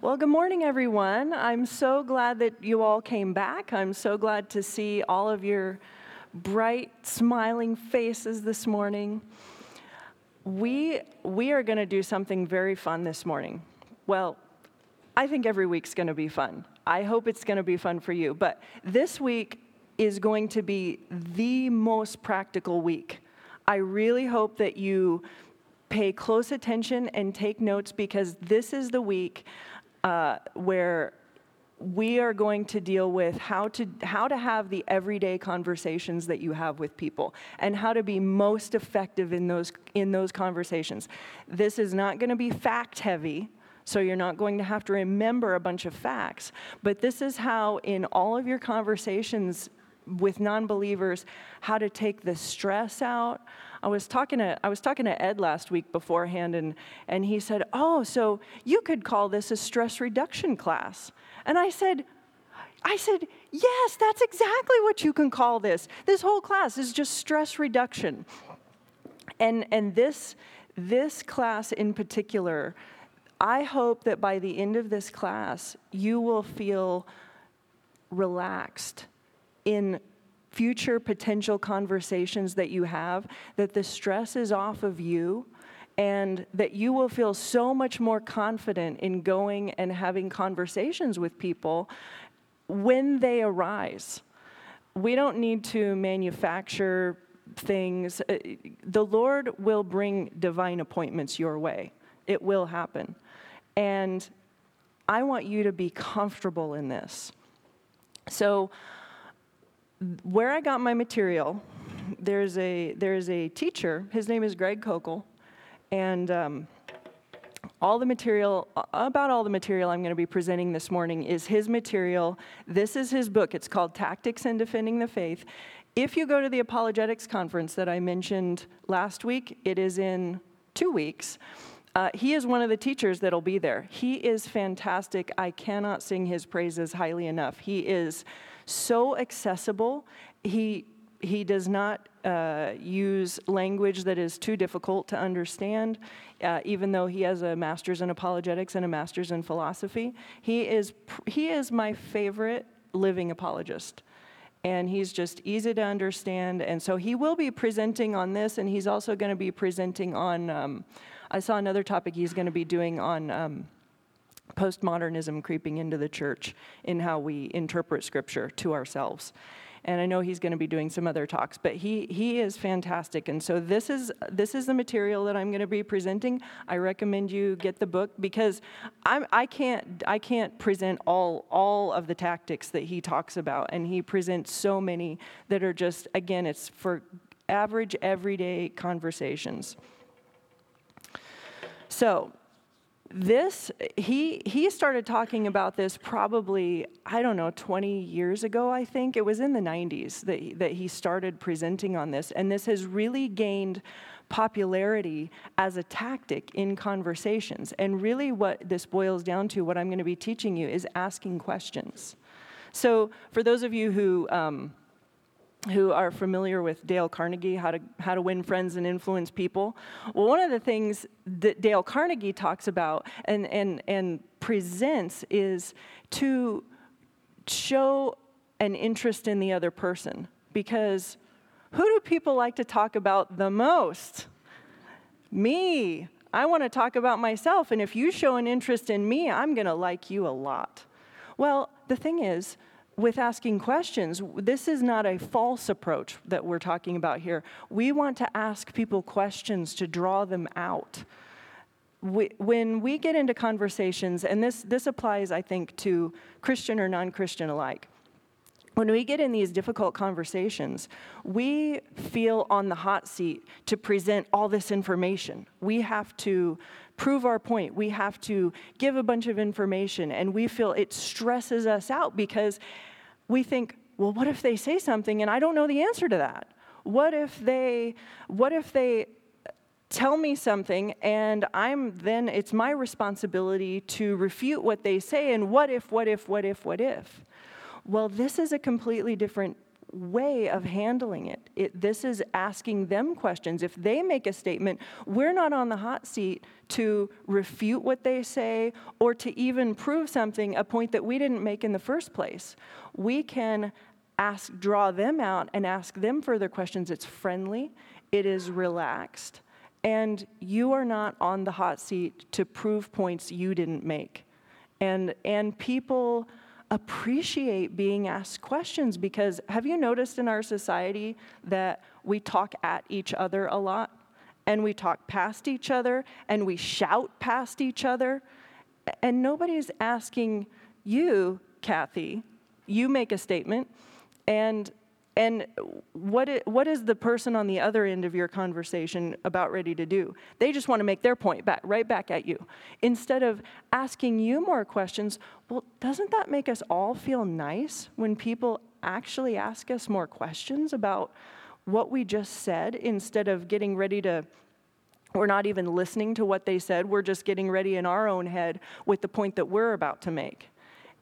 Well, good morning, everyone. I'm so glad that you all came back. I'm so glad to see all of your bright, smiling faces this morning. We, we are going to do something very fun this morning. Well, I think every week's going to be fun. I hope it's going to be fun for you. But this week is going to be the most practical week. I really hope that you pay close attention and take notes because this is the week uh, where we are going to deal with how to how to have the everyday conversations that you have with people and how to be most effective in those in those conversations. This is not going to be fact heavy. So you're not going to have to remember a bunch of facts, but this is how in all of your conversations with non-believers how to take the stress out, I was talking to I was talking to Ed last week beforehand, and and he said, "Oh, so you could call this a stress reduction class." And I said, I said, yes, that's exactly what you can call this. This whole class is just stress reduction. And and this this class in particular, I hope that by the end of this class, you will feel relaxed in future potential conversations that you have, that the stress is off of you and that you will feel so much more confident in going and having conversations with people when they arise. We don't need to manufacture things. Uh, the Lord will bring divine appointments your way, it will happen. And I want you to be comfortable in this. So, where I got my material, there's a, there's a teacher, his name is Greg Koukl, and um, all the material, about all the material I'm going to be presenting this morning is his material. This is his book. It's called Tactics in Defending the Faith. If you go to the apologetics conference that I mentioned last week, it is in two weeks. Uh, he is one of the teachers that'll be there. He is fantastic. I cannot sing his praises highly enough. He is so accessible. He he does not uh, use language that is too difficult to understand, uh, even though he has a master's in apologetics and a master's in philosophy. He is, he is my favorite living apologist. And he's just easy to understand. And so he will be presenting on this, and he's also going to be presenting on. Um, I saw another topic he's going to be doing on um, postmodernism creeping into the church in how we interpret scripture to ourselves. And I know he's going to be doing some other talks, but he, he is fantastic. And so this is, this is the material that I'm going to be presenting. I recommend you get the book because I'm, I, can't, I can't present all, all of the tactics that he talks about. And he presents so many that are just, again, it's for average, everyday conversations. So, this he he started talking about this probably i don't know 20 years ago i think. It was in the 90s that he, that he started presenting on this and this has really gained popularity as a tactic in conversations. And really what this boils down to what i'm going to be teaching you is asking questions. So for those of you who um, who are familiar with Dale Carnegie, how to, how to win friends and influence people. Well, one of the things that Dale Carnegie talks about and, and, and presents is to show an interest in the other person. Because who do people like to talk about the most? Me. I want to talk about myself. And if you show an interest in me, I'm going to like you a lot. Well, the thing is, with asking questions, this is not a false approach that we're talking about here. We want to ask people questions to draw them out. We, when we get into conversations, and this, this applies, I think, to Christian or non Christian alike, when we get in these difficult conversations, we feel on the hot seat to present all this information. We have to prove our point. We have to give a bunch of information, and we feel it stresses us out because we think, well, what if they say something and I don't know the answer to that? What if they, what if they tell me something and I'm then, it's my responsibility to refute what they say, and what if, what if, what if, what if? Well, this is a completely different way of handling it. it. This is asking them questions. If they make a statement, we're not on the hot seat to refute what they say or to even prove something, a point that we didn't make in the first place. We can ask, draw them out and ask them further questions. It's friendly, it is relaxed, and you are not on the hot seat to prove points you didn't make. And, and people appreciate being asked questions because have you noticed in our society that we talk at each other a lot? And we talk past each other and we shout past each other. And nobody's asking you kathy you make a statement. And and what, it, what is the person on the other end of your conversation about ready to do? They just want to make their point back, right back at you. Instead of asking you more questions, well, doesn't that make us all feel nice when people actually ask us more questions about what we just said instead of getting ready to we're not even listening to what they said. We're just getting ready in our own head with the point that we're about to make.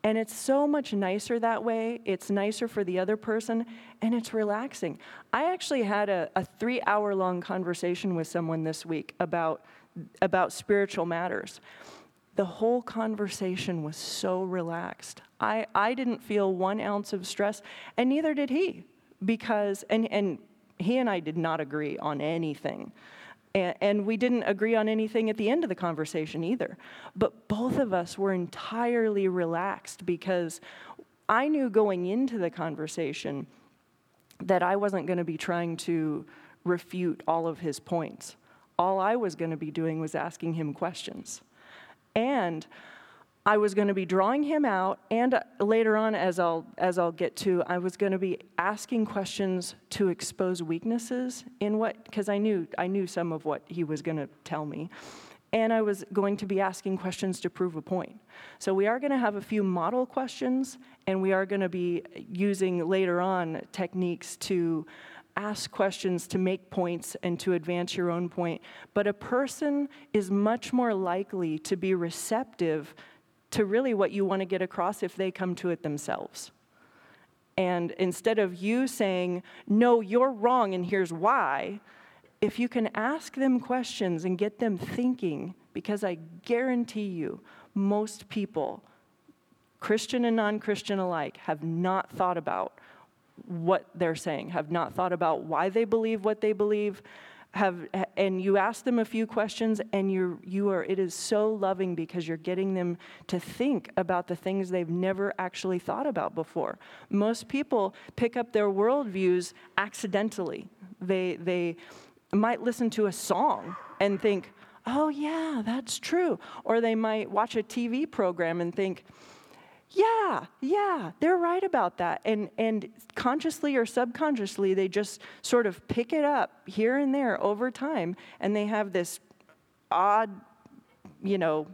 And it's so much nicer that way. It's nicer for the other person, and it's relaxing. I actually had a, a three hour long conversation with someone this week about, about spiritual matters. The whole conversation was so relaxed. I, I didn't feel one ounce of stress, and neither did he, because, and, and he and I did not agree on anything. And, we didn't agree on anything at the end of the conversation either. But both of us were entirely relaxed because I knew going into the conversation that I wasn't going to be trying to refute all of his points. All I was going to be doing was asking him questions. And I was going to be drawing him out, and uh, later on, as I'll, as I'll get to, I was going to be asking questions to expose weaknesses in what, because I knew, I knew some of what he was going to tell me. And I was going to be asking questions to prove a point. So we are going to have a few model questions, and we are going to be using later on techniques to ask questions to make points and to advance your own point. But a person is much more likely to be receptive to really what you want to get across if they come to it themselves. And instead of you saying, no, you're wrong and here's why, if you can ask them questions and get them thinking, because I guarantee you, most people, Christian and non Christian alike, have not thought about what they're saying, have not thought about why they believe what they believe, have and you ask them a few questions and you're you are it is so loving because you're getting them to think about the things they've never actually thought about before. Most people pick up their worldviews accidentally. They they might listen to a song and think oh yeah that's true. Or they might watch a tv program and think yeah, yeah, they're right about that. And, and consciously or subconsciously, they just sort of pick it up here and there over time, and they have this odd, you know,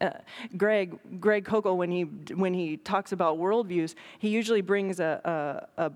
uh, Greg Greg Koukl, when he when he talks about worldviews, he usually brings a, a, a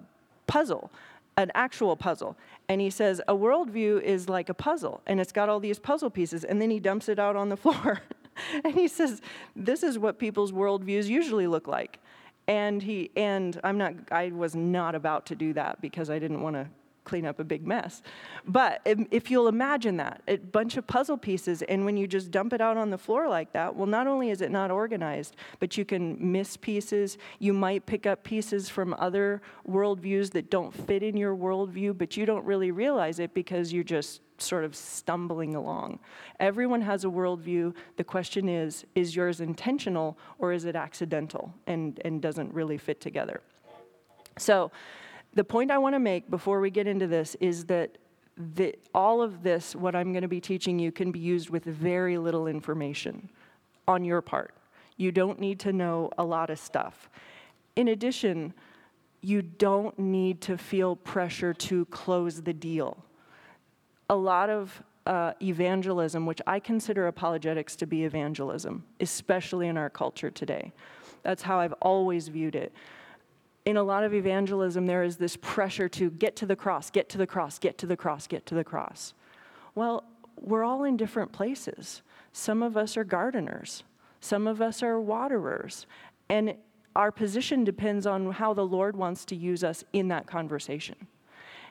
puzzle, an actual puzzle, and he says a worldview is like a puzzle, and it's got all these puzzle pieces, and then he dumps it out on the floor. and he says, This is what people's worldviews usually look like. And he and I'm not I was not about to do that because I didn't want to clean up a big mess. But if you'll imagine that, a bunch of puzzle pieces, and when you just dump it out on the floor like that, well, not only is it not organized, but you can miss pieces. You might pick up pieces from other worldviews that don't fit in your worldview, but you don't really realize it because you're just sort of stumbling along. Everyone has a worldview. The question is is yours intentional or is it accidental and, and doesn't really fit together? So, the point I want to make before we get into this is that the, all of this, what I'm going to be teaching you, can be used with very little information on your part. You don't need to know a lot of stuff. In addition, you don't need to feel pressure to close the deal a lot of uh, evangelism, which I consider apologetics to be evangelism, especially in our culture today. That's how I've always viewed it. In a lot of evangelism, there is this pressure to get to the cross, get to the cross, get to the cross, get to the cross. Well, we're all in different places. Some of us are gardeners, some of us are waterers. And our position depends on how the Lord wants to use us in that conversation.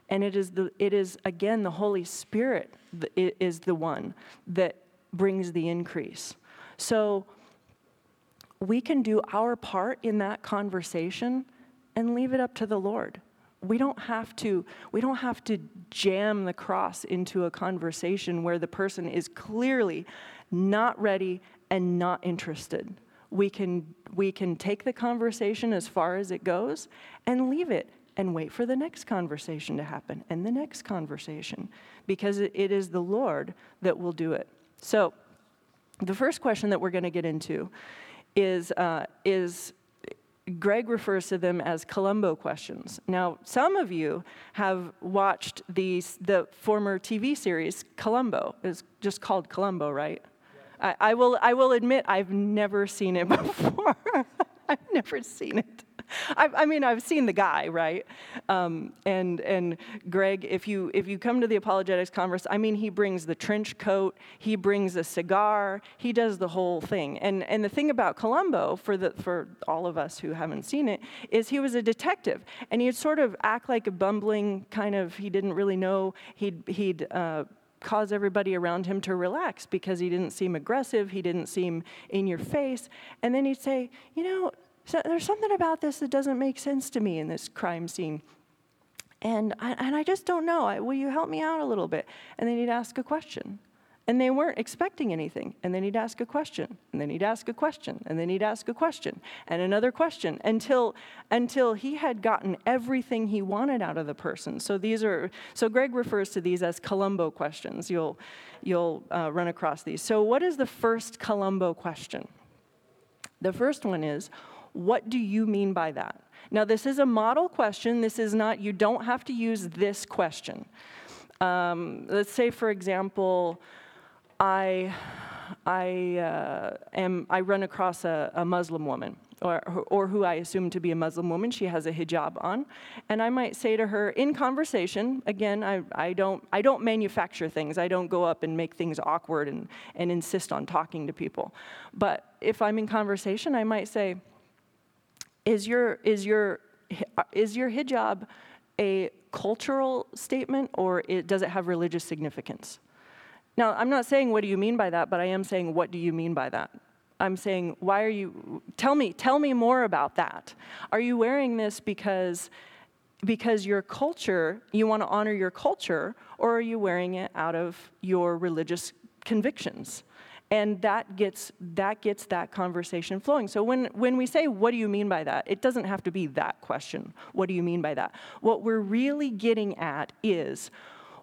And it is, the, it is again, the Holy Spirit is the one that brings the increase. So we can do our part in that conversation and leave it up to the Lord. We don't have to we don't have to jam the cross into a conversation where the person is clearly not ready and not interested. We can we can take the conversation as far as it goes and leave it and wait for the next conversation to happen and the next conversation because it is the Lord that will do it. So, the first question that we're going to get into is, uh, is Greg refers to them as Columbo questions. Now, some of you have watched these, the former TV series Columbo. It's just called Columbo, right? Yeah. I, I, will, I will admit I've never seen it before. I've never seen it. I, I, mean, I've seen the guy, right? Um, and and Greg, if you if you come to the apologetics conference, I mean, he brings the trench coat, he brings a cigar, he does the whole thing. And and the thing about Columbo, for the for all of us who haven't seen it, is he was a detective, and he'd sort of act like a bumbling kind of. He didn't really know. He'd he'd. Uh, cause everybody around him to relax because he didn't seem aggressive, he didn't seem in your face. And then he'd say, You know, so there's something about this that doesn't make sense to me in this crime scene. And I, and I just don't know. I, will you help me out a little bit? And then he'd ask a question. And they weren't expecting anything. And then he'd ask a question. And then he'd ask a question. And then he'd ask a question. And another question until, until he had gotten everything he wanted out of the person. So these are, so Greg refers to these as Columbo questions. You'll, you'll uh, run across these. So what is the first Columbo question? The first one is, what do you mean by that? Now, this is a model question. This is not, you don't have to use this question. Um, let's say, for example, I, I, uh, am, I run across a, a Muslim woman, or, or who I assume to be a Muslim woman. She has a hijab on. And I might say to her in conversation, again, I, I, don't, I don't manufacture things. I don't go up and make things awkward and, and insist on talking to people. But if I'm in conversation, I might say, is your, is your, is your hijab a cultural statement or it, does it have religious significance? Now, I'm not saying what do you mean by that, but I am saying what do you mean by that? I'm saying, why are you, tell me, tell me more about that. Are you wearing this because, because your culture, you want to honor your culture, or are you wearing it out of your religious convictions? And that gets that gets that conversation flowing. So when when we say what do you mean by that? it doesn't have to be that question. What do you mean by that? What we're really getting at is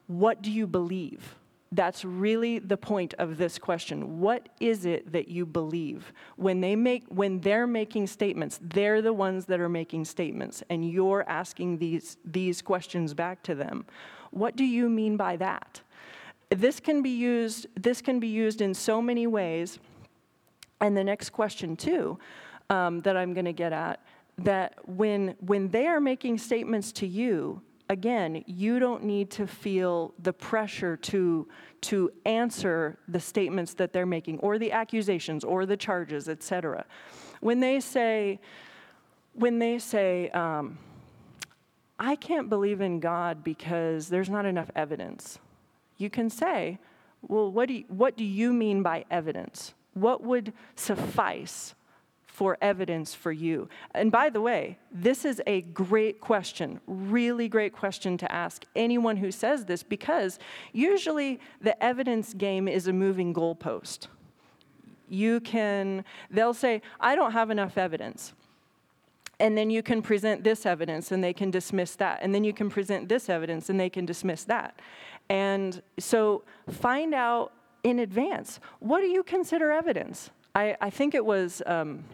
what do you believe? That's really the point of this question. What is it that you believe? When they make when they're making statements they're the ones that are making statements and you're asking these these questions back to them. What do you mean by that this can be used, this can be used in so many ways. And the next question, too, um, that I'm going to get at, that when, when they are making statements to you, again, you don't need to feel the pressure to, to answer the statements that they're making, or the accusations, or the charges, etc. When they say, when they say, um, I can't believe in God because there's not enough evidence you can say, well, what do you, what do you mean by evidence? What would suffice for evidence for you? And by the way, this is a great question, really great question to ask anyone who says this because usually the evidence game is a moving goalpost. You can, they'll say, I don't have enough evidence. And then you can present this evidence and they can dismiss that. And then you can present this evidence and they can dismiss that. And so find out in advance what do you consider evidence? I, I think it was, um,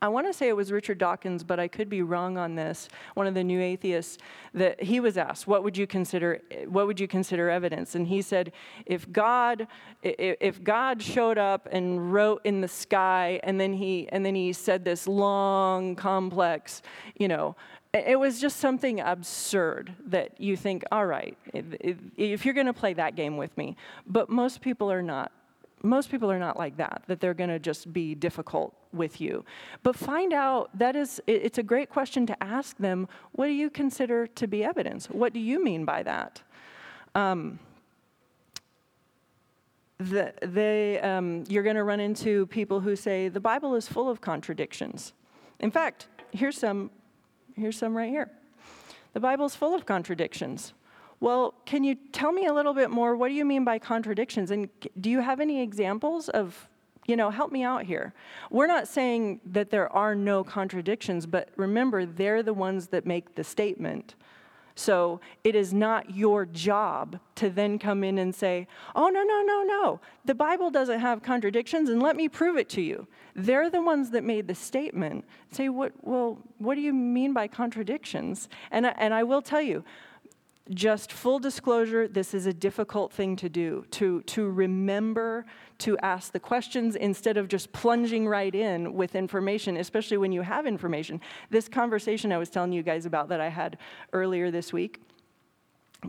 I want to say it was Richard Dawkins, but I could be wrong on this. One of the new atheists that he was asked, "What would you consider? What would you consider evidence?" And he said, "If God, if God showed up and wrote in the sky, and then he and then he said this long, complex, you know, it was just something absurd that you think, all right, if, you're going to play that game with me. But most people are not. most people are not like that, that they're going to just be difficult with you. But find out that is, it's a great question to ask them what do you consider to be evidence? What do you mean by that? Um, the, they, um, you're going to run into people who say the Bible is full of contradictions. In fact, here's some, here's some right here. The Bible's full of contradictions. Well, can you tell me a little bit more? What do you mean by contradictions? And do you have any examples of, you know, help me out here? We're not saying that there are no contradictions, but remember, they're the ones that make the statement. So it is not your job to then come in and say, oh, no, no, no, no. The Bible doesn't have contradictions, and let me prove it to you. They're the ones that made the statement. Say, what, well, what do you mean by contradictions? And I, and I will tell you, just full disclosure, this is a difficult thing to do, to, to remember to ask the questions instead of just plunging right in with information, especially when you have information. This conversation I was telling you guys about that I had earlier this week,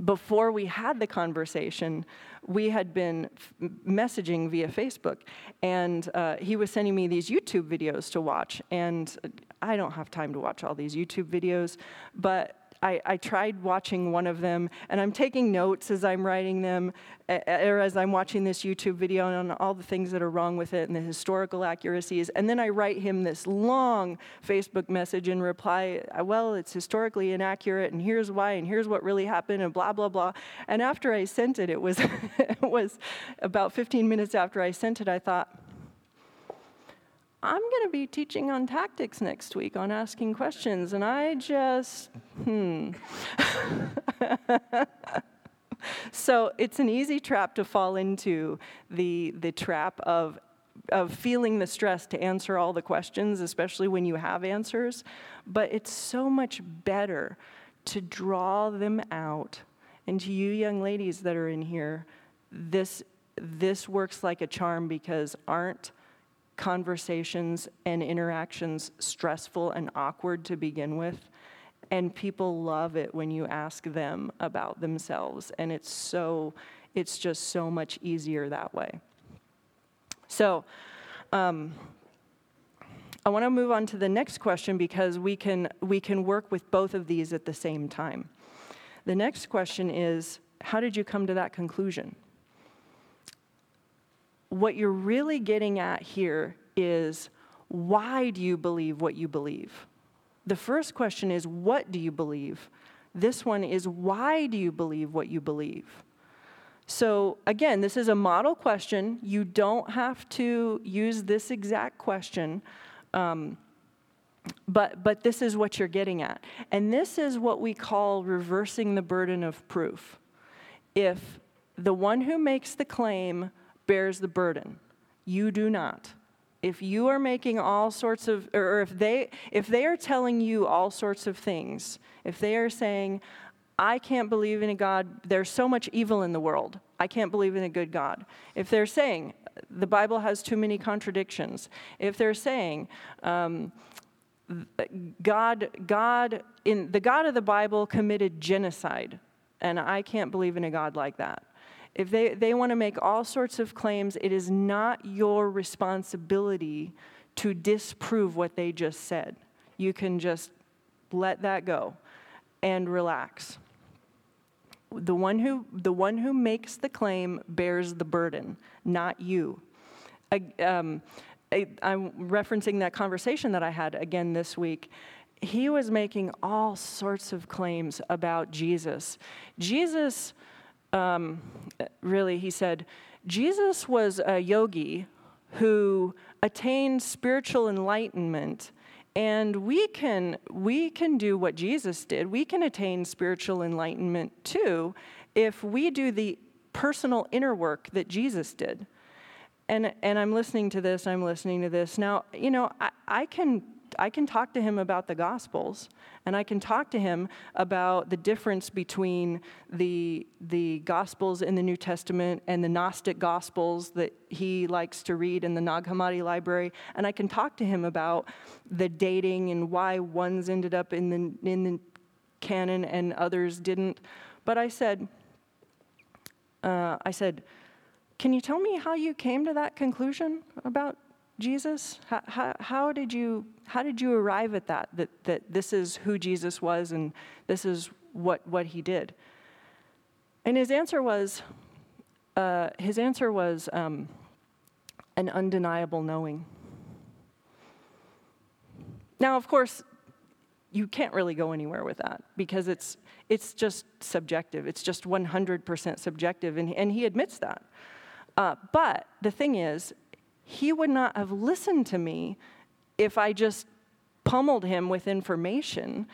before we had the conversation, we had been f- messaging via Facebook, and uh, he was sending me these YouTube videos to watch. And I don't have time to watch all these YouTube videos, but I, I, tried watching one of them, and I'm taking notes as I'm writing them, or as I'm watching this YouTube video on all the things that are wrong with it and the historical accuracies. And then I write him this long Facebook message in reply, well, it's historically inaccurate, and here's why, and here's what really happened, and blah, blah, blah. And after I sent it, it was, it was about 15 minutes after I sent it, I thought, I'm going to be teaching on tactics next week on asking questions, and I just, hmm. so it's an easy trap to fall into the, the trap of, of feeling the stress to answer all the questions, especially when you have answers. But it's so much better to draw them out. And to you young ladies that are in here, this, this works like a charm because aren't conversations and interactions stressful and awkward to begin with. And people love it when you ask them about themselves. And it's so, it's just so much easier that way. So, um, I want to move on to the next question because we can, we can work with both of these at the same time. The next question is How did you come to that conclusion? What you're really getting at here is why do you believe what you believe? The first question is, what do you believe? This one is, why do you believe what you believe? So, again, this is a model question. You don't have to use this exact question, um, but, but this is what you're getting at. And this is what we call reversing the burden of proof. If the one who makes the claim bears the burden. You do not. If you are making all sorts of, or if they, if they are telling you all sorts of things, if they are saying, I can't believe in a God, there's so much evil in the world, I can't believe in a good God. If they're saying, the Bible has too many contradictions, if they're saying, um, God, God, in the God of the Bible committed genocide, and I can't believe in a God like that if they, they want to make all sorts of claims, it is not your responsibility to disprove what they just said. You can just let that go and relax. The one who, the one who makes the claim bears the burden, not you. Um, I, I'm referencing that conversation that I had again this week he was making all sorts of claims about Jesus. Jesus um, really, he said, Jesus was a yogi who attained spiritual enlightenment and we can we can do what jesus did. We can attain spiritual enlightenment too if we do the personal inner work that jesus did. And and i'm listening to this i'm listening to this. Now you know i, I can I can talk to him about the Gospels, and I can talk to him about the difference between the, the Gospels in the New Testament and the Gnostic Gospels that he likes to read in the Nag Hammadi library. And I can talk to him about the dating and why ones ended up in the, in the canon and others didn't. But I said, uh, I said, Can you tell me how you came to that conclusion about Jesus? How, how, how, did you, how did you arrive at that, that, that this is who Jesus was and this is what, what he did? And his answer was, uh, his answer was um, an undeniable knowing. Now, of course, you can't really go anywhere with that because it's, it's just subjective. It's just 100% subjective, and, and he admits that. Uh, but the thing is, he would not have listened to me if I just pummeled him with information.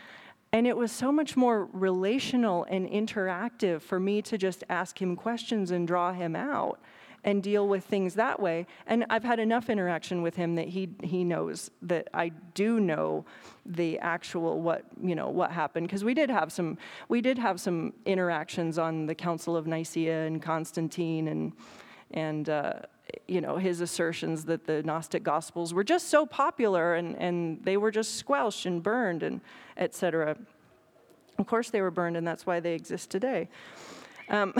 And it was so much more relational and interactive for me to just ask him questions and draw him out and deal with things that way. And I've had enough interaction with him that he he knows that I do know the actual what you know what happened because we did have some we did have some interactions on the Council of Nicaea and Constantine and and uh, you know, his assertions that the Gnostic Gospels were just so popular and, and they were just squelched and burned and etc. Of course, they were burned, and that's why they exist today. Um,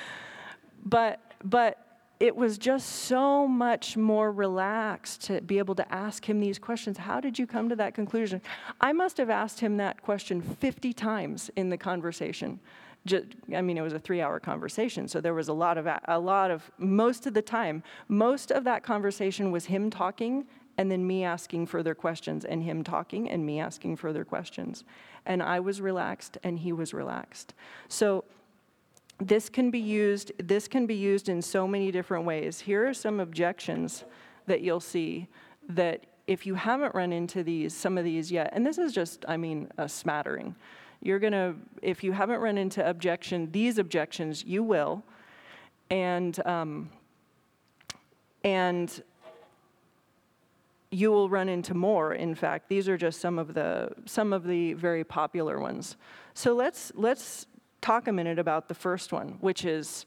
but but it was just so much more relaxed to be able to ask him these questions. How did you come to that conclusion? I must have asked him that question 50 times in the conversation. Just, I mean, it was a three-hour conversation, so there was a lot of a lot of most of the time. Most of that conversation was him talking, and then me asking further questions, and him talking, and me asking further questions. And I was relaxed, and he was relaxed. So this can be used. This can be used in so many different ways. Here are some objections that you'll see that if you haven't run into these, some of these yet, and this is just, I mean, a smattering. You're going to, if you haven't run into objection, these objections, you will. And, um, and you will run into more in fact these are just some of the some of the very popular ones so let's let's talk a minute about the first one which is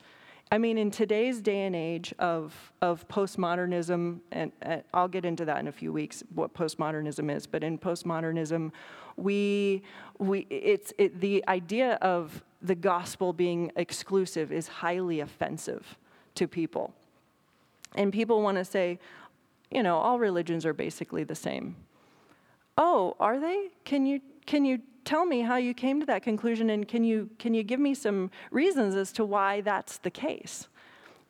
I mean, in today's day and age of, of postmodernism, and, and, I'll get into that in a few weeks, what postmodernism is, but in postmodernism, we, we, it's, it, the idea of the gospel being exclusive is highly offensive to people. And people want to say, you know, all religions are basically the same. Oh, are they? Can you, can you tell me how you came to that conclusion and can you, can you give me some reasons as to why that's the case?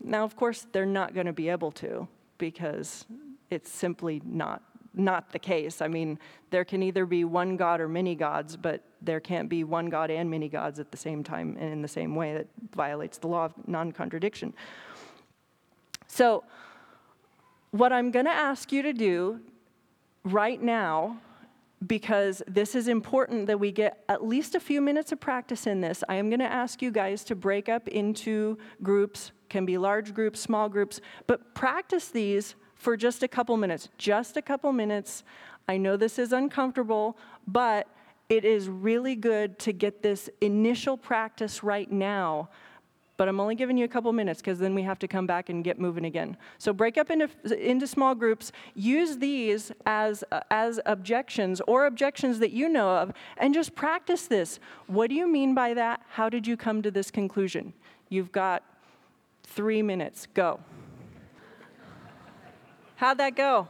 Now, of course, they're not going to be able to because it's simply not not the case. I mean, there can either be one God or many gods, but there can't be one God and many gods at the same time and in the same way that violates the law of non contradiction. So, what I'm going to ask you to do right now because this is important that we get at least a few minutes of practice in this. I am going to ask you guys to break up into groups, can be large groups, small groups, but practice these for just a couple minutes. Just a couple minutes. I know this is uncomfortable, but it is really good to get this initial practice right now but I'm only giving you a couple minutes because then we have to come back and get moving again. So break up into, into small groups, use these as, uh, as objections or objections that you know of, and just practice this. What do you mean by that? How did you come to this conclusion? You've got three minutes. Go. How'd that go?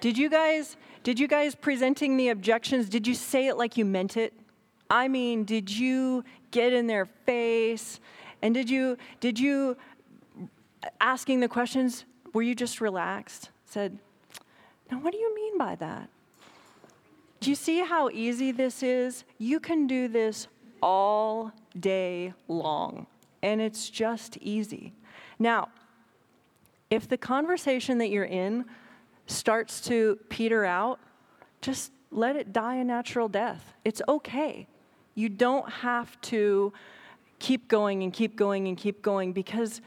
Did you guys, did you guys presenting the objections, did you say it like you meant it? I mean, did you get in their face? And did you, did you, asking the questions, were you just relaxed? Said, now what do you mean by that? Do you see how easy this is? You can do this all day long, and it's just easy. Now, if the conversation that you're in starts to peter out, just let it die a natural death. It's okay. You don't have to keep going and keep going and keep going because,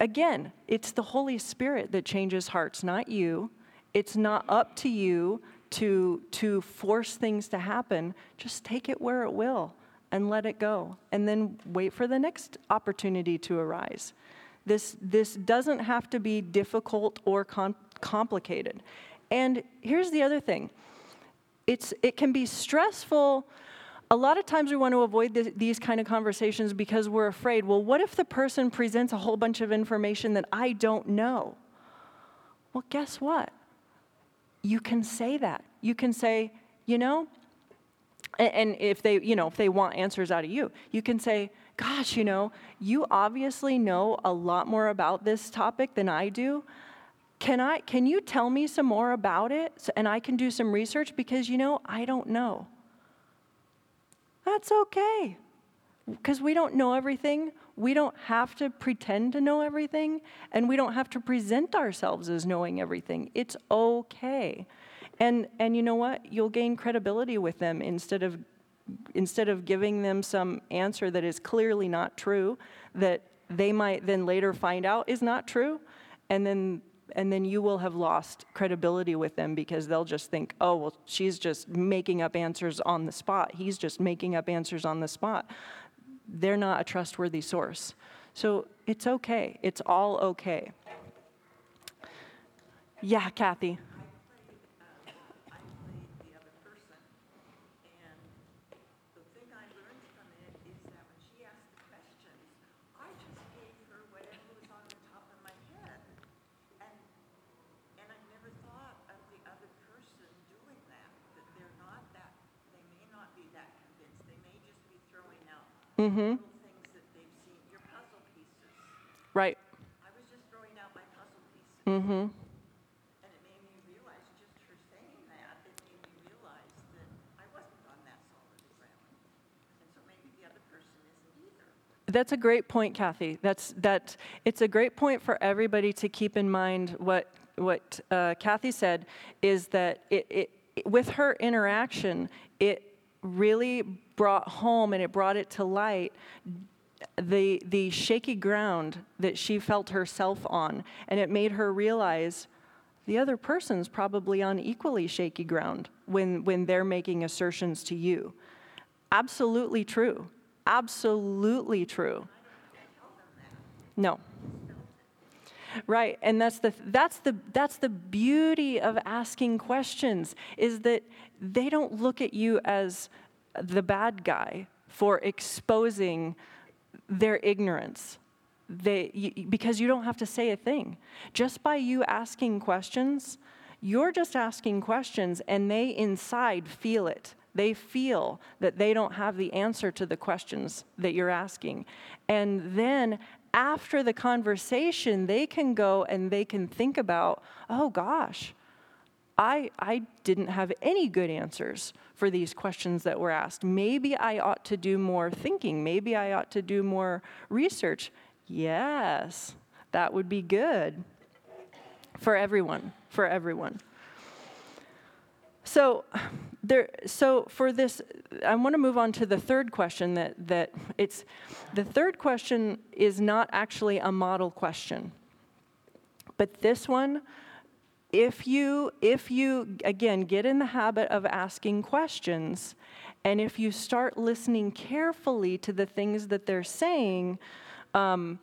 again, it's the Holy Spirit that changes hearts, not you. It's not up to you to, to force things to happen. Just take it where it will and let it go. And then wait for the next opportunity to arise. This, this doesn't have to be difficult or com- complicated. And here's the other thing it's, it can be stressful A lot of times we want to avoid th- these kind of conversations because we're afraid, well, what if the person presents a whole bunch of information that I don't know? Well, guess what? You can say that. You can say, you know, and, if they, you know, if they want answers out of you, you can say, gosh, you know, you obviously know a lot more about this topic than I do. Can I can you tell me some more about it so, and I can do some research because you know, I don't know. That's okay. Because we don't know everything. We don't have to pretend to know everything, and we don't have to present ourselves as knowing everything. It's okay. And, and you know what? You'll gain credibility with them instead of, instead of giving them some answer that is clearly not true, that they might then later find out is not true, and then and then you will have lost credibility with them because they'll just think, oh, well, she's just making up answers on the spot. He's just making up answers on the spot. They're not a trustworthy source. So it's okay. It's all okay. Yeah, Kathy. Mm-hmm. Right. I was just throwing out my puzzle pieces. Mm-hmm. And it made me realize, just saying that, it made me realize that I wasn't on that solid ground. And so maybe the other person isn't either. That's a great point, Kathy. That's that. It's a great point for everybody to keep in mind. What what uh, Kathy said is that it, it with her interaction, it really brought home and it brought it to light the, the shaky ground that she felt herself on. And it made her realize the other person's probably on equally shaky ground when, when they're making assertions to you. Absolutely true. Absolutely true. No. Right, and that's the that's the that's the beauty of asking questions is that they don't look at you as the bad guy for exposing their ignorance. They, you, because you don't have to say a thing. Just by you asking questions, you're just asking questions, and they inside feel it. They feel that they don't have the answer to the questions that you're asking. And then after the conversation, they can go and they can think about, oh gosh, I, I didn't have any good answers for these questions that were asked. Maybe I ought to do more thinking. Maybe I ought to do more research. Yes, that would be good for everyone, for everyone. So, there, so for this, I want to move on to the third question. That that it's the third question is not actually a model question, but this one if you if you again get in the habit of asking questions and if you start listening carefully to the things that they're saying um,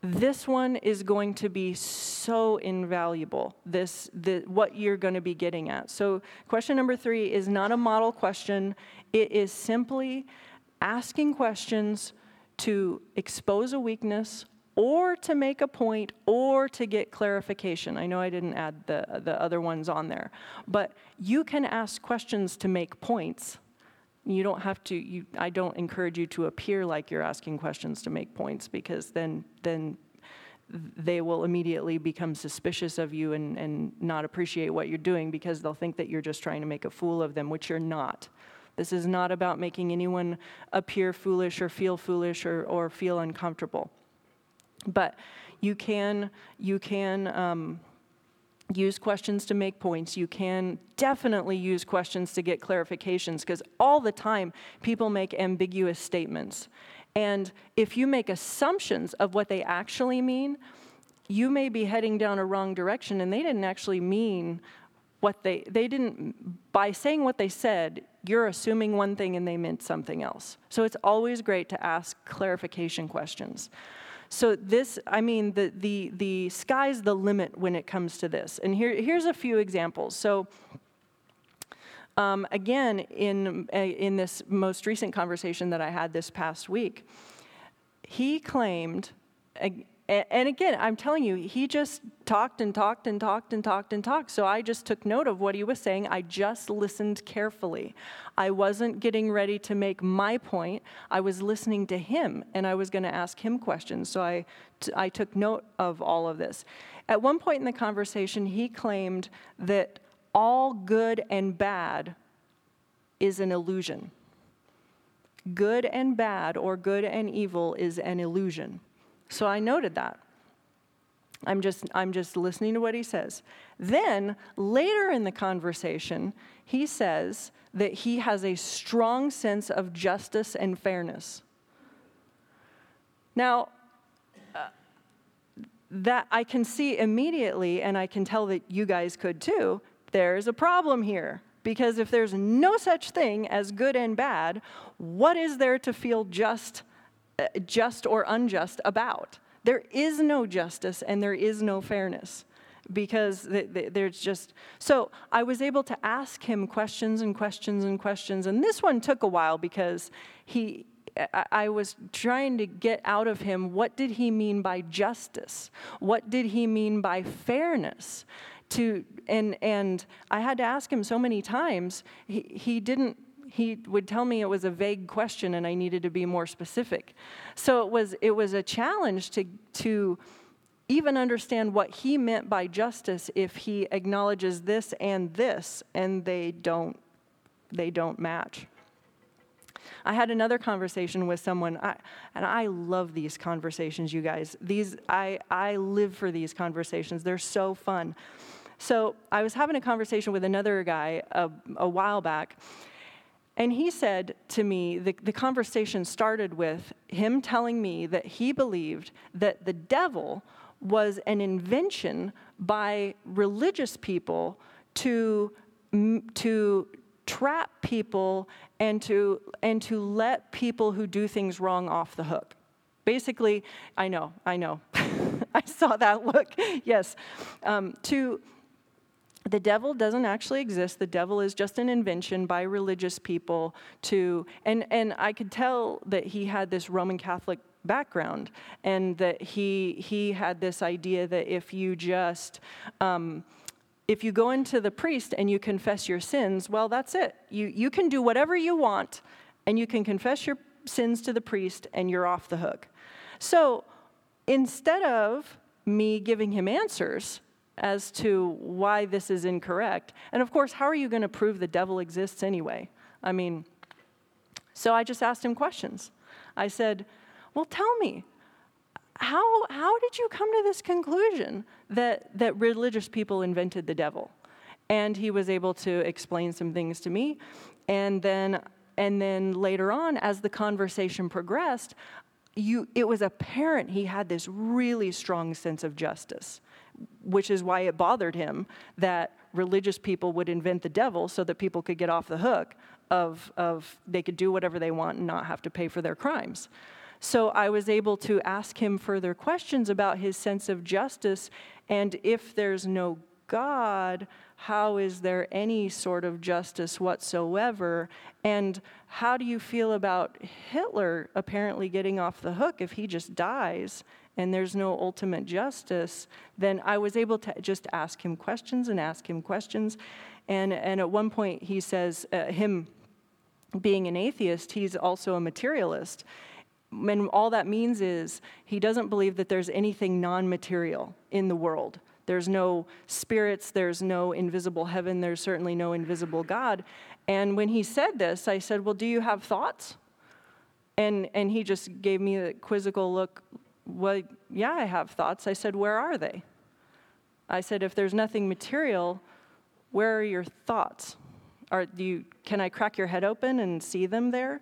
this one is going to be so invaluable this the, what you're going to be getting at. So question number three is not a model question. It is simply asking questions to expose a weakness or to make a point or to get clarification. I know I didn't add the, the other ones on there, but you can ask questions to make points. You don't have to, you, I don't encourage you to appear like you're asking questions to make points because then, then they will immediately become suspicious of you and, and not appreciate what you're doing because they'll think that you're just trying to make a fool of them, which you're not. This is not about making anyone appear foolish or feel foolish or, or feel uncomfortable. But you can, you can um, use questions to make points. You can definitely use questions to get clarifications because all the time people make ambiguous statements. And if you make assumptions of what they actually mean, you may be heading down a wrong direction and they didn't actually mean what they they didn't by saying what they said you're assuming one thing and they meant something else so it's always great to ask clarification questions so this, I mean, the, the, the sky's the limit when it comes to this. And here, here's a few examples. So Um, again, in, uh, in this most recent conversation that I had this past week, he claimed, ag- a- and again, I'm telling you, he just talked and talked and talked and talked and talked. So I just took note of what he was saying. I just listened carefully. I wasn't getting ready to make my point. I was listening to him, and I was going to ask him questions. So I, t- I took note of all of this. At one point in the conversation, he claimed that all good and bad is an illusion. Good and bad, or good and evil, is an illusion. So I noted that. I'm just, I'm just listening to what he says. Then, later in the conversation, he says that he has a strong sense of justice and fairness. Now, uh, that I can see immediately, and I can tell that you guys could too, there's a problem here. Because if there's no such thing as good and bad, what is there to feel just, Uh, just or unjust about? There is no justice and there is no fairness because th- th- there's just so i was able to ask him questions and questions and questions and this one took a while because he I was trying to get out of him what did he mean by justice? What did he mean by fairness? To and and I had to ask him so many times. He he didn't he would tell me it was a vague question and I needed to be more specific. So it was it was a challenge to to even understand what he meant by justice if he acknowledges this and this and they don't they don't match. I had another conversation with someone, I, and I love these conversations, you guys. These, I, I live for these conversations. They're so fun. So I was having a conversation with another guy a, a while back, and he said to me, the, the conversation started with him telling me that he believed that the devil was an invention by religious people to, to trap people and to, and to let people who do things wrong off the hook. Basically, I know, I know. I saw that look. Yes. Um, to the devil doesn't actually exist. The devil is just an invention by religious people to, and, and I could tell that he had this Roman Catholic background and that he, he had this idea that if you just, um, if you go into the priest and you confess your sins, well, that's it. You, you can do whatever you want and you can confess your sins to the priest and you're off the hook. So instead of me giving him answers, as to why this is incorrect. And of course, how are you going to prove the devil exists anyway? I mean, so I just asked him questions. I said, Well, tell me, how, how did you come to this conclusion that, that religious people invented the devil? And he was able to explain some things to me. And then, and then later on, as the conversation progressed, you, it was apparent he had this really strong sense of justice which is why it bothered him that religious people would invent the devil so that people could get off the hook of, of they could do whatever they want and not have to pay for their crimes. So I was able to ask him further questions about his sense of justice and if there's no God, how is there any sort of justice whatsoever? And how do you feel about Hitler apparently getting off the hook if he just dies and there's no ultimate justice, then I was able to just ask him questions and ask him questions. And, and at one point, he says, uh, him being an atheist, he's also a materialist. And all that means is he doesn't believe that there's anything non material in the world. There's no spirits, there's no invisible heaven, there's certainly no invisible God. And when he said this, I said, Well, do you have thoughts? And, and he just gave me a quizzical look well, yeah, I have thoughts. I said, Where are they? I said, If there's nothing material, where are your thoughts? Are you, can I crack your head open and see them there?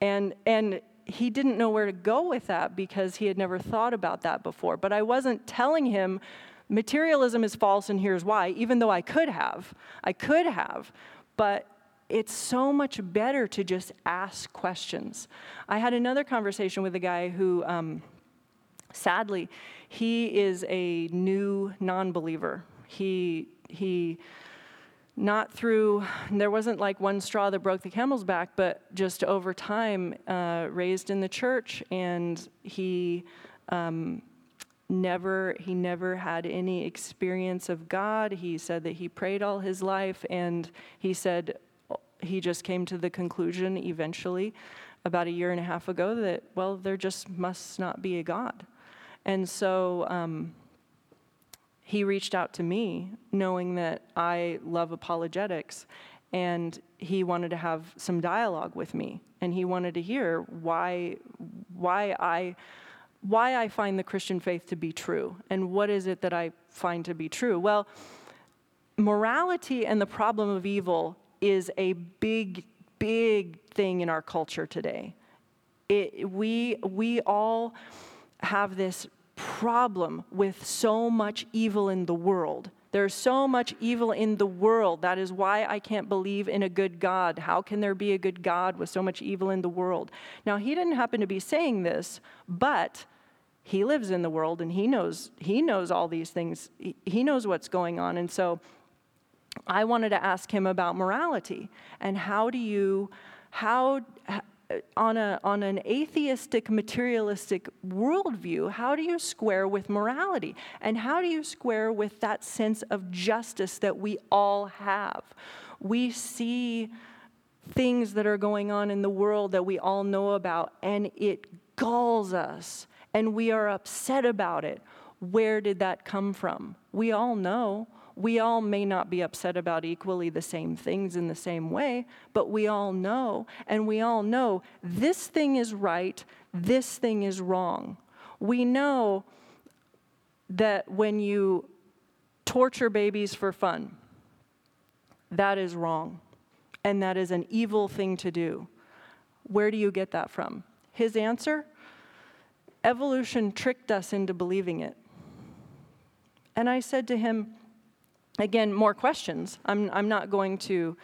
And, and he didn't know where to go with that because he had never thought about that before. But I wasn't telling him materialism is false and here's why, even though I could have. I could have. But it's so much better to just ask questions. I had another conversation with a guy who, um, sadly, he is a new non believer. He, he not through, there wasn't like one straw that broke the camel's back, but just over time, uh, raised in the church, and he um, never he never had any experience of God. He said that he prayed all his life, and he said he just came to the conclusion eventually, about a year and a half ago, that well, there just must not be a God, and so. Um, he reached out to me knowing that I love apologetics and he wanted to have some dialogue with me and he wanted to hear why why I why I find the Christian faith to be true and what is it that I find to be true. Well, morality and the problem of evil is a big big thing in our culture today. It, we we all have this problem with so much evil in the world. There's so much evil in the world. That is why I can't believe in a good God. How can there be a good God with so much evil in the world? Now, he didn't happen to be saying this, but he lives in the world and he knows he knows all these things. He knows what's going on. And so I wanted to ask him about morality and how do you how on, a, on an atheistic, materialistic worldview, how do you square with morality? And how do you square with that sense of justice that we all have? We see things that are going on in the world that we all know about, and it galls us, and we are upset about it. Where did that come from? We all know we all may not be upset about equally the same things in the same way, but we all know, and we all know this thing is right, this thing is wrong. We know that when you torture babies for fun, that is wrong, and that is an evil thing to do. Where do you get that from? His answer evolution tricked us into believing it. And I said to him, again, more questions. I'm, I'm not going to,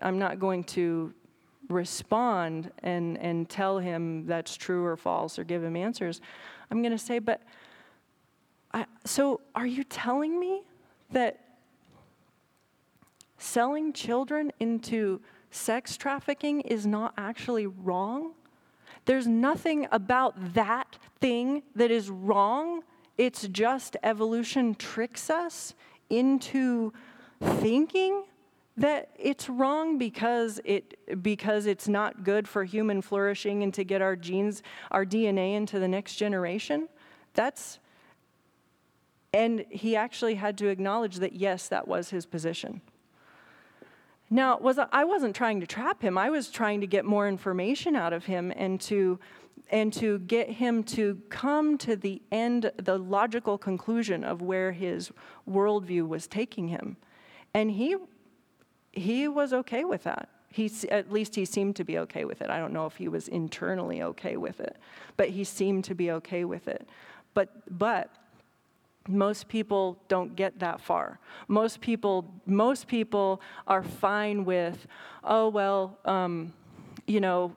I'm not going to respond and, and tell him that's true or false or give him answers. I'm going to say, but I, so are you telling me that selling children into sex trafficking is not actually wrong? There's nothing about that thing that is wrong. It's just evolution tricks us into thinking that it's wrong because it because it's not good for human flourishing and to get our genes our DNA into the next generation that's and he actually had to acknowledge that yes that was his position now was I wasn't trying to trap him I was trying to get more information out of him and to and to get him to come to the end, the logical conclusion of where his worldview was taking him. And he, he was okay with that. He, at least he seemed to be okay with it. I don't know if he was internally okay with it, but he seemed to be okay with it. But, but most people don't get that far. Most people, most people are fine with, oh well, um, you know,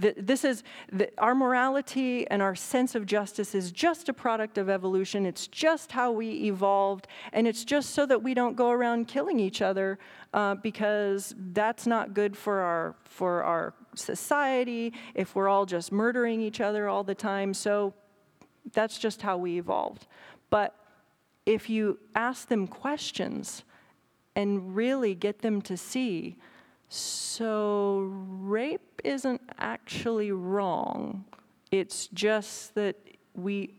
th- this is the, our morality and our sense of justice is just a product of evolution. It's just how we evolved, and it's just so that we don't go around killing each other uh, because that's not good for our for our society. If we're all just murdering each other all the time, so that's just how we evolved. But if you ask them questions and really get them to see so, rape isn't actually wrong. It's just that we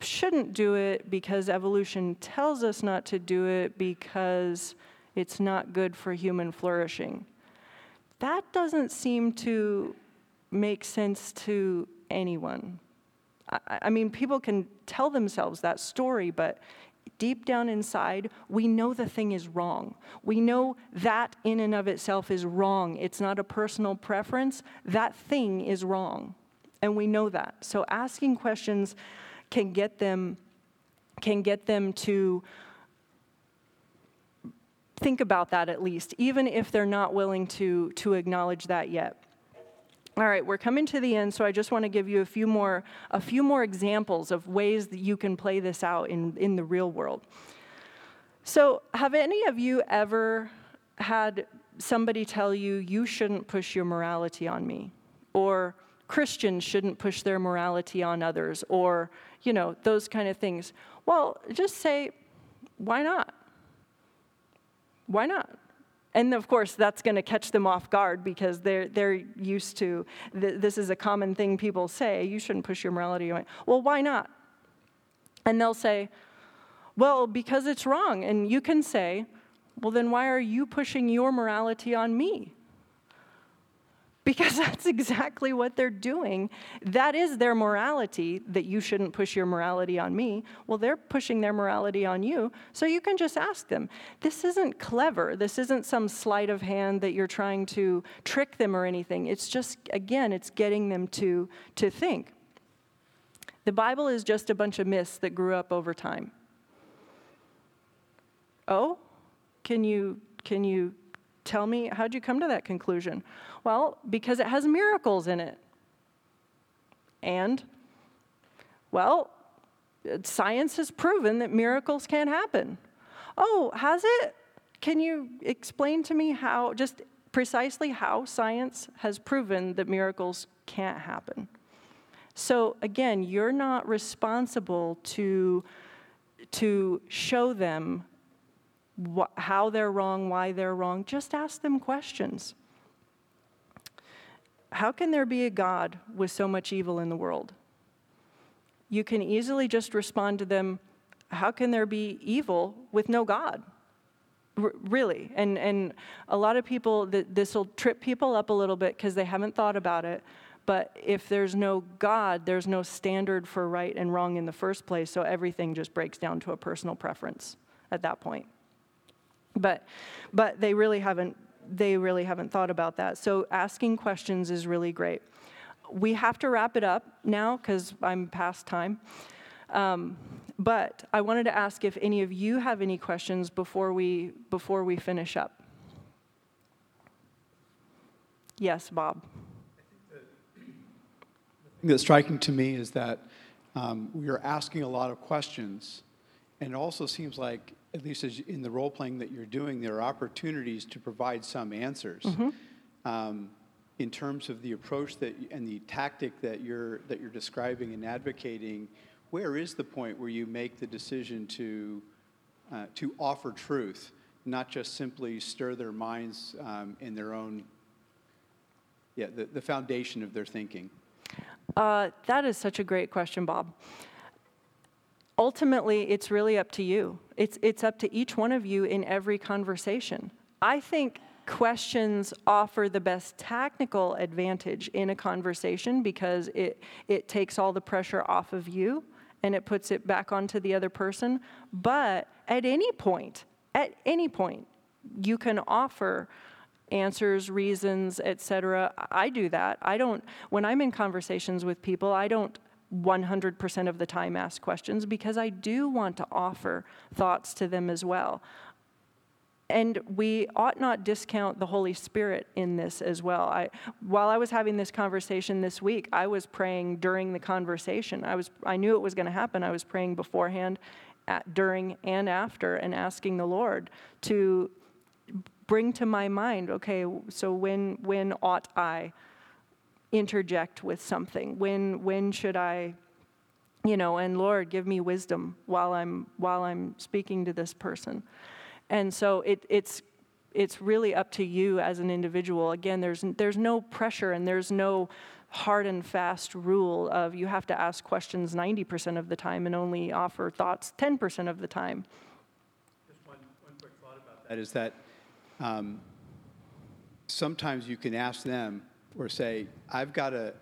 shouldn't do it because evolution tells us not to do it because it's not good for human flourishing. That doesn't seem to make sense to anyone. I, I mean, people can tell themselves that story, but deep down inside, we know the thing is wrong. We know that in and of itself is wrong. It's not a personal preference. That thing is wrong. And we know that. So asking questions can get them can get them to think about that at least, even if they're not willing to, to acknowledge that yet. All right, we're coming to the end, so I just want to give you a few more, a few more examples of ways that you can play this out in, in the real world. So, have any of you ever had somebody tell you, you shouldn't push your morality on me? Or Christians shouldn't push their morality on others? Or, you know, those kind of things. Well, just say, why not? Why not? And of course, that's going to catch them off guard because they're, they're used to th- this is a common thing people say you shouldn't push your morality on. Well, why not? And they'll say, well, because it's wrong. And you can say, well, then why are you pushing your morality on me? Because that's exactly what they're doing. That is their morality, that you shouldn't push your morality on me. Well, they're pushing their morality on you. So you can just ask them. This isn't clever. This isn't some sleight of hand that you're trying to trick them or anything. It's just, again, it's getting them to, to think. The Bible is just a bunch of myths that grew up over time. Oh, can you, can you tell me, how'd you come to that conclusion? Well, because it has miracles in it. And, well, science has proven that miracles can happen. Oh, has it? Can you explain to me how, just precisely how science has proven that miracles can't happen? So again, you're not responsible to, to show them wh- how they're wrong, why they're wrong. Just ask them questions. How can there be a God with so much evil in the world? You can easily just respond to them, How can there be evil with no God? R- really. And, and a lot of people, th- this will trip people up a little bit because they haven't thought about it. But if there's no God, there's no standard for right and wrong in the first place. So everything just breaks down to a personal preference at that point. But, but they really haven't they really haven't thought about that. So asking questions is really great. We have to wrap it up now because I'm past time. Um, but I wanted to ask if any of you have any questions before we before we finish up. Yes, Bob. The thing that's striking to me is that um, we are asking a lot of questions, and it also seems like, at least as in the role playing that you're doing, there are opportunities to provide some answers. Um, in terms of the approach that and the tactic that you're that you're describing and advocating, where is the point where you make the decision to uh, to offer truth, not just simply stir their minds um, in their own yeah the, the foundation of their thinking? Uh, that is such a great question, Bob. Ultimately, it's really up to you. It's, it's up to each one of you in every conversation. I think questions offer the best technical advantage in a conversation because it, it takes all the pressure off of you and it puts it back onto the other person. But at any point, at any point, you can offer answers, reasons, etc. I do that. I don't when I'm in conversations with people, I don't 100% of the time ask questions because I do want to offer thoughts to them as well. And we ought not discount the Holy Spirit in this as well. I, while I was having this conversation this week, I was praying during the conversation. I, was, I knew it was going to happen. I was praying beforehand, at, during, and after, and asking the Lord to bring to my mind okay, so when, when ought I interject with something? When, when should I you know and lord give me wisdom while i'm while i'm speaking to this person. And so it, it's it's really up to you as an individual. Again there's there's no pressure and there's no hard and fast rule of you have to ask questions 90% of the time and only offer thoughts 10% of the time. Just one, one quick thought about that is that um, sometimes you can ask them or say, I've got a,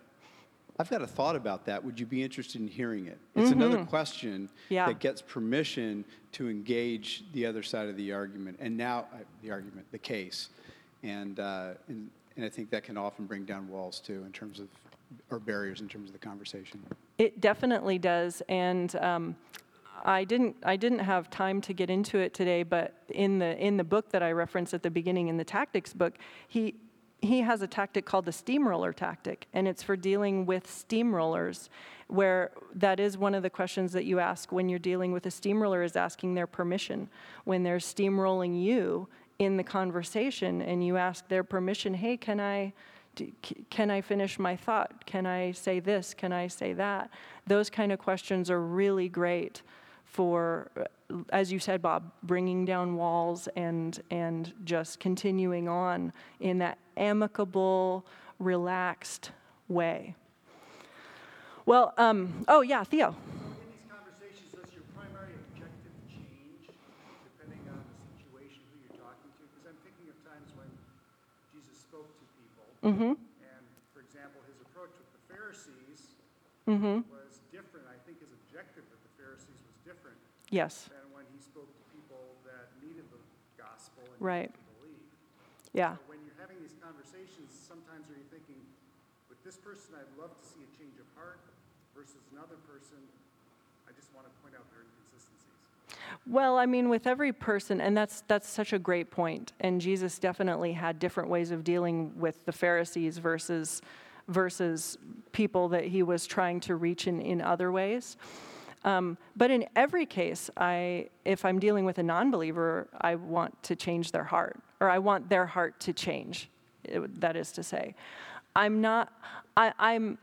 I've got a thought about that. Would you be interested in hearing it? It's another question Yeah. that gets permission to engage the other side of the argument, and now uh, the argument, the case, and, uh, and and I think that can often bring down walls too in terms of or barriers in terms of the conversation. It definitely does, and um, I didn't. I didn't have time to get into it today, but in the in the book that I referenced at the beginning, in the tactics book, he he has a tactic called the steamroller tactic, and it's for dealing with steamrollers, where that is one of the questions that you ask when you're dealing with a steamroller is asking their permission. When they're steamrolling you in the conversation and you ask their permission, hey, can I? can I finish my thought? Can I say this? Can I say that? Those kind of questions are really great for, as you said, Bob, bringing down walls and, and just continuing on in that amicable, relaxed way. Well, um, oh yeah, Theo. In these conversations, does your primary objective change depending on the situation, who you're talking to? Because I'm thinking of times when Jesus spoke to people. And, for example, his approach with the Pharisees was different. I think his objective with the Pharisees was different Yes, than when he spoke to people that needed the gospel and Right. needed to believe. yeah. So when you're having these conversations, sometimes are you thinking, with this person, I'd love to see a change of heart versus another person, I just want to point out their inconsistencies. Well, I mean, with every person, and that's that's such a great point. And Jesus definitely had different ways of dealing with the Pharisees versus versus people that he was trying to reach in, in other ways. Um, but in every case, I, if I'm dealing with a non-believer, I want to change their heart, or I want their heart to change. that is to say, I'm not. I, I'm.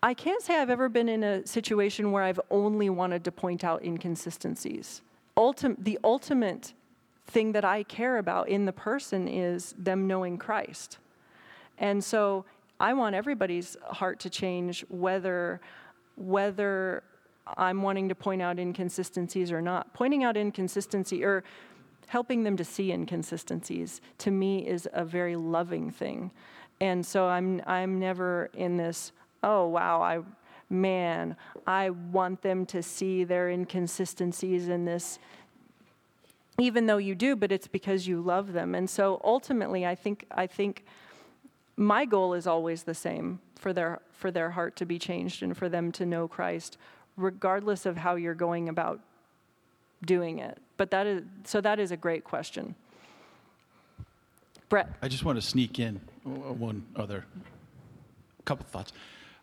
I can't say I've ever been in a situation where I've only wanted to point out inconsistencies. Ultim- the ultimate thing that I care about in the person is them knowing Christ. And so I want everybody's heart to change whether whether I'm wanting to point out inconsistencies or not. Pointing out inconsistency or helping them to see inconsistencies to me is a very loving thing. And so I'm I'm never in this, oh wow, I man, I want them to see their inconsistencies in this even though you do, but it's because you love them. And so ultimately I think I think my goal is always the same for their for their heart to be changed and for them to know Christ regardless of how you're going about doing it but that is so that is a great question Brett I just want to sneak in one other couple thoughts.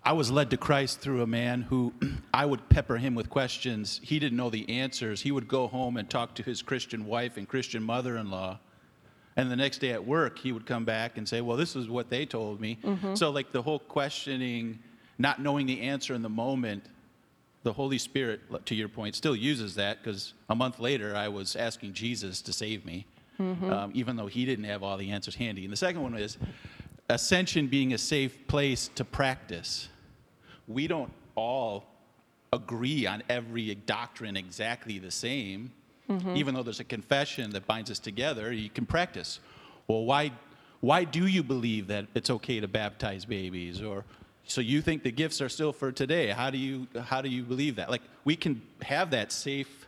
I was led to Christ through a man who I would pepper him with questions. He didn't know the answers. He would go home and talk to his Christian wife and Christian mother in law. And the next day at work, he would come back and say, Well, this is what they told me. Mm-hmm. So, like the whole questioning, not knowing the answer in the moment, the Holy Spirit, to your point, still uses that because a month later I was asking Jesus to save me, um, even though he didn't have all the answers handy. And the second one is ascension being a safe place to practice. We don't all agree on every doctrine exactly the same, even though there's a confession that binds us together. You can practice. Well, why? Why do you believe that it's okay to baptize babies? Or so you think the gifts are still for today? How do you how do you believe that? Like we can have that safe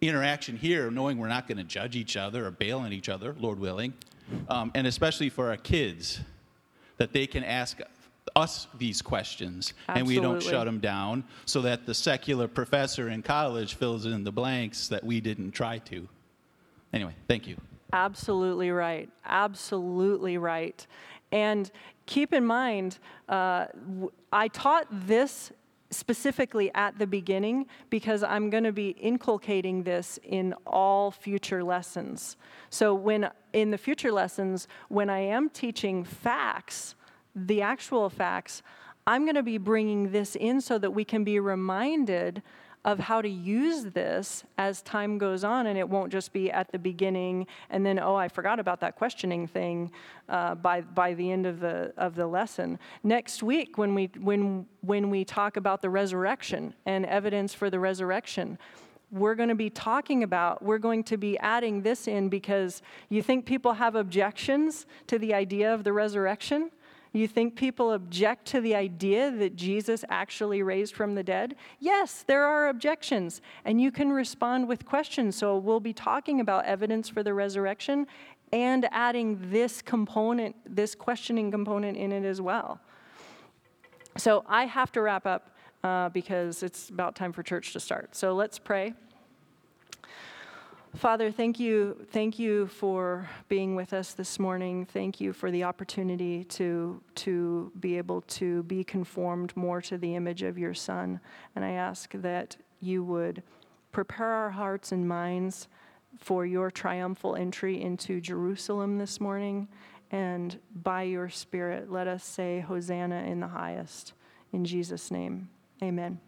interaction here, knowing we're not going to judge each other or bail on each other, Lord willing, um, and especially for our kids, that they can ask us these questions and we don't shut them down, so that the secular professor in college fills in the blanks that we didn't try to. Anyway, thank you. Absolutely right. Absolutely right. And keep in mind, uh, I taught this specifically at the beginning because I'm going to be inculcating this in all future lessons. So when in the future lessons, when I am teaching facts, the actual facts, I'm going to be bringing this in so that we can be reminded of how to use this as time goes on, and it won't just be at the beginning and then, oh, I forgot about that questioning thing uh, by by the end of the of the lesson. Next week, when we when when we talk about the resurrection and evidence for the resurrection, we're going to be talking about, we're going to be adding this in because you think people have objections to the idea of the resurrection? You think people object to the idea that Jesus actually raised from the dead? Yes, there are objections, and you can respond with questions. So we'll be talking about evidence for the resurrection and adding this component, this questioning component in it as well. So I have to wrap up uh, because it's about time for church to start. So let's pray. Father, thank you, thank you for being with us this morning. Thank you for the opportunity to, to be able to be conformed more to the image of your Son. And I ask that you would prepare our hearts and minds for your triumphal entry into Jerusalem this morning. And by your Spirit, let us say, Hosanna in the highest. In Jesus' name, amen.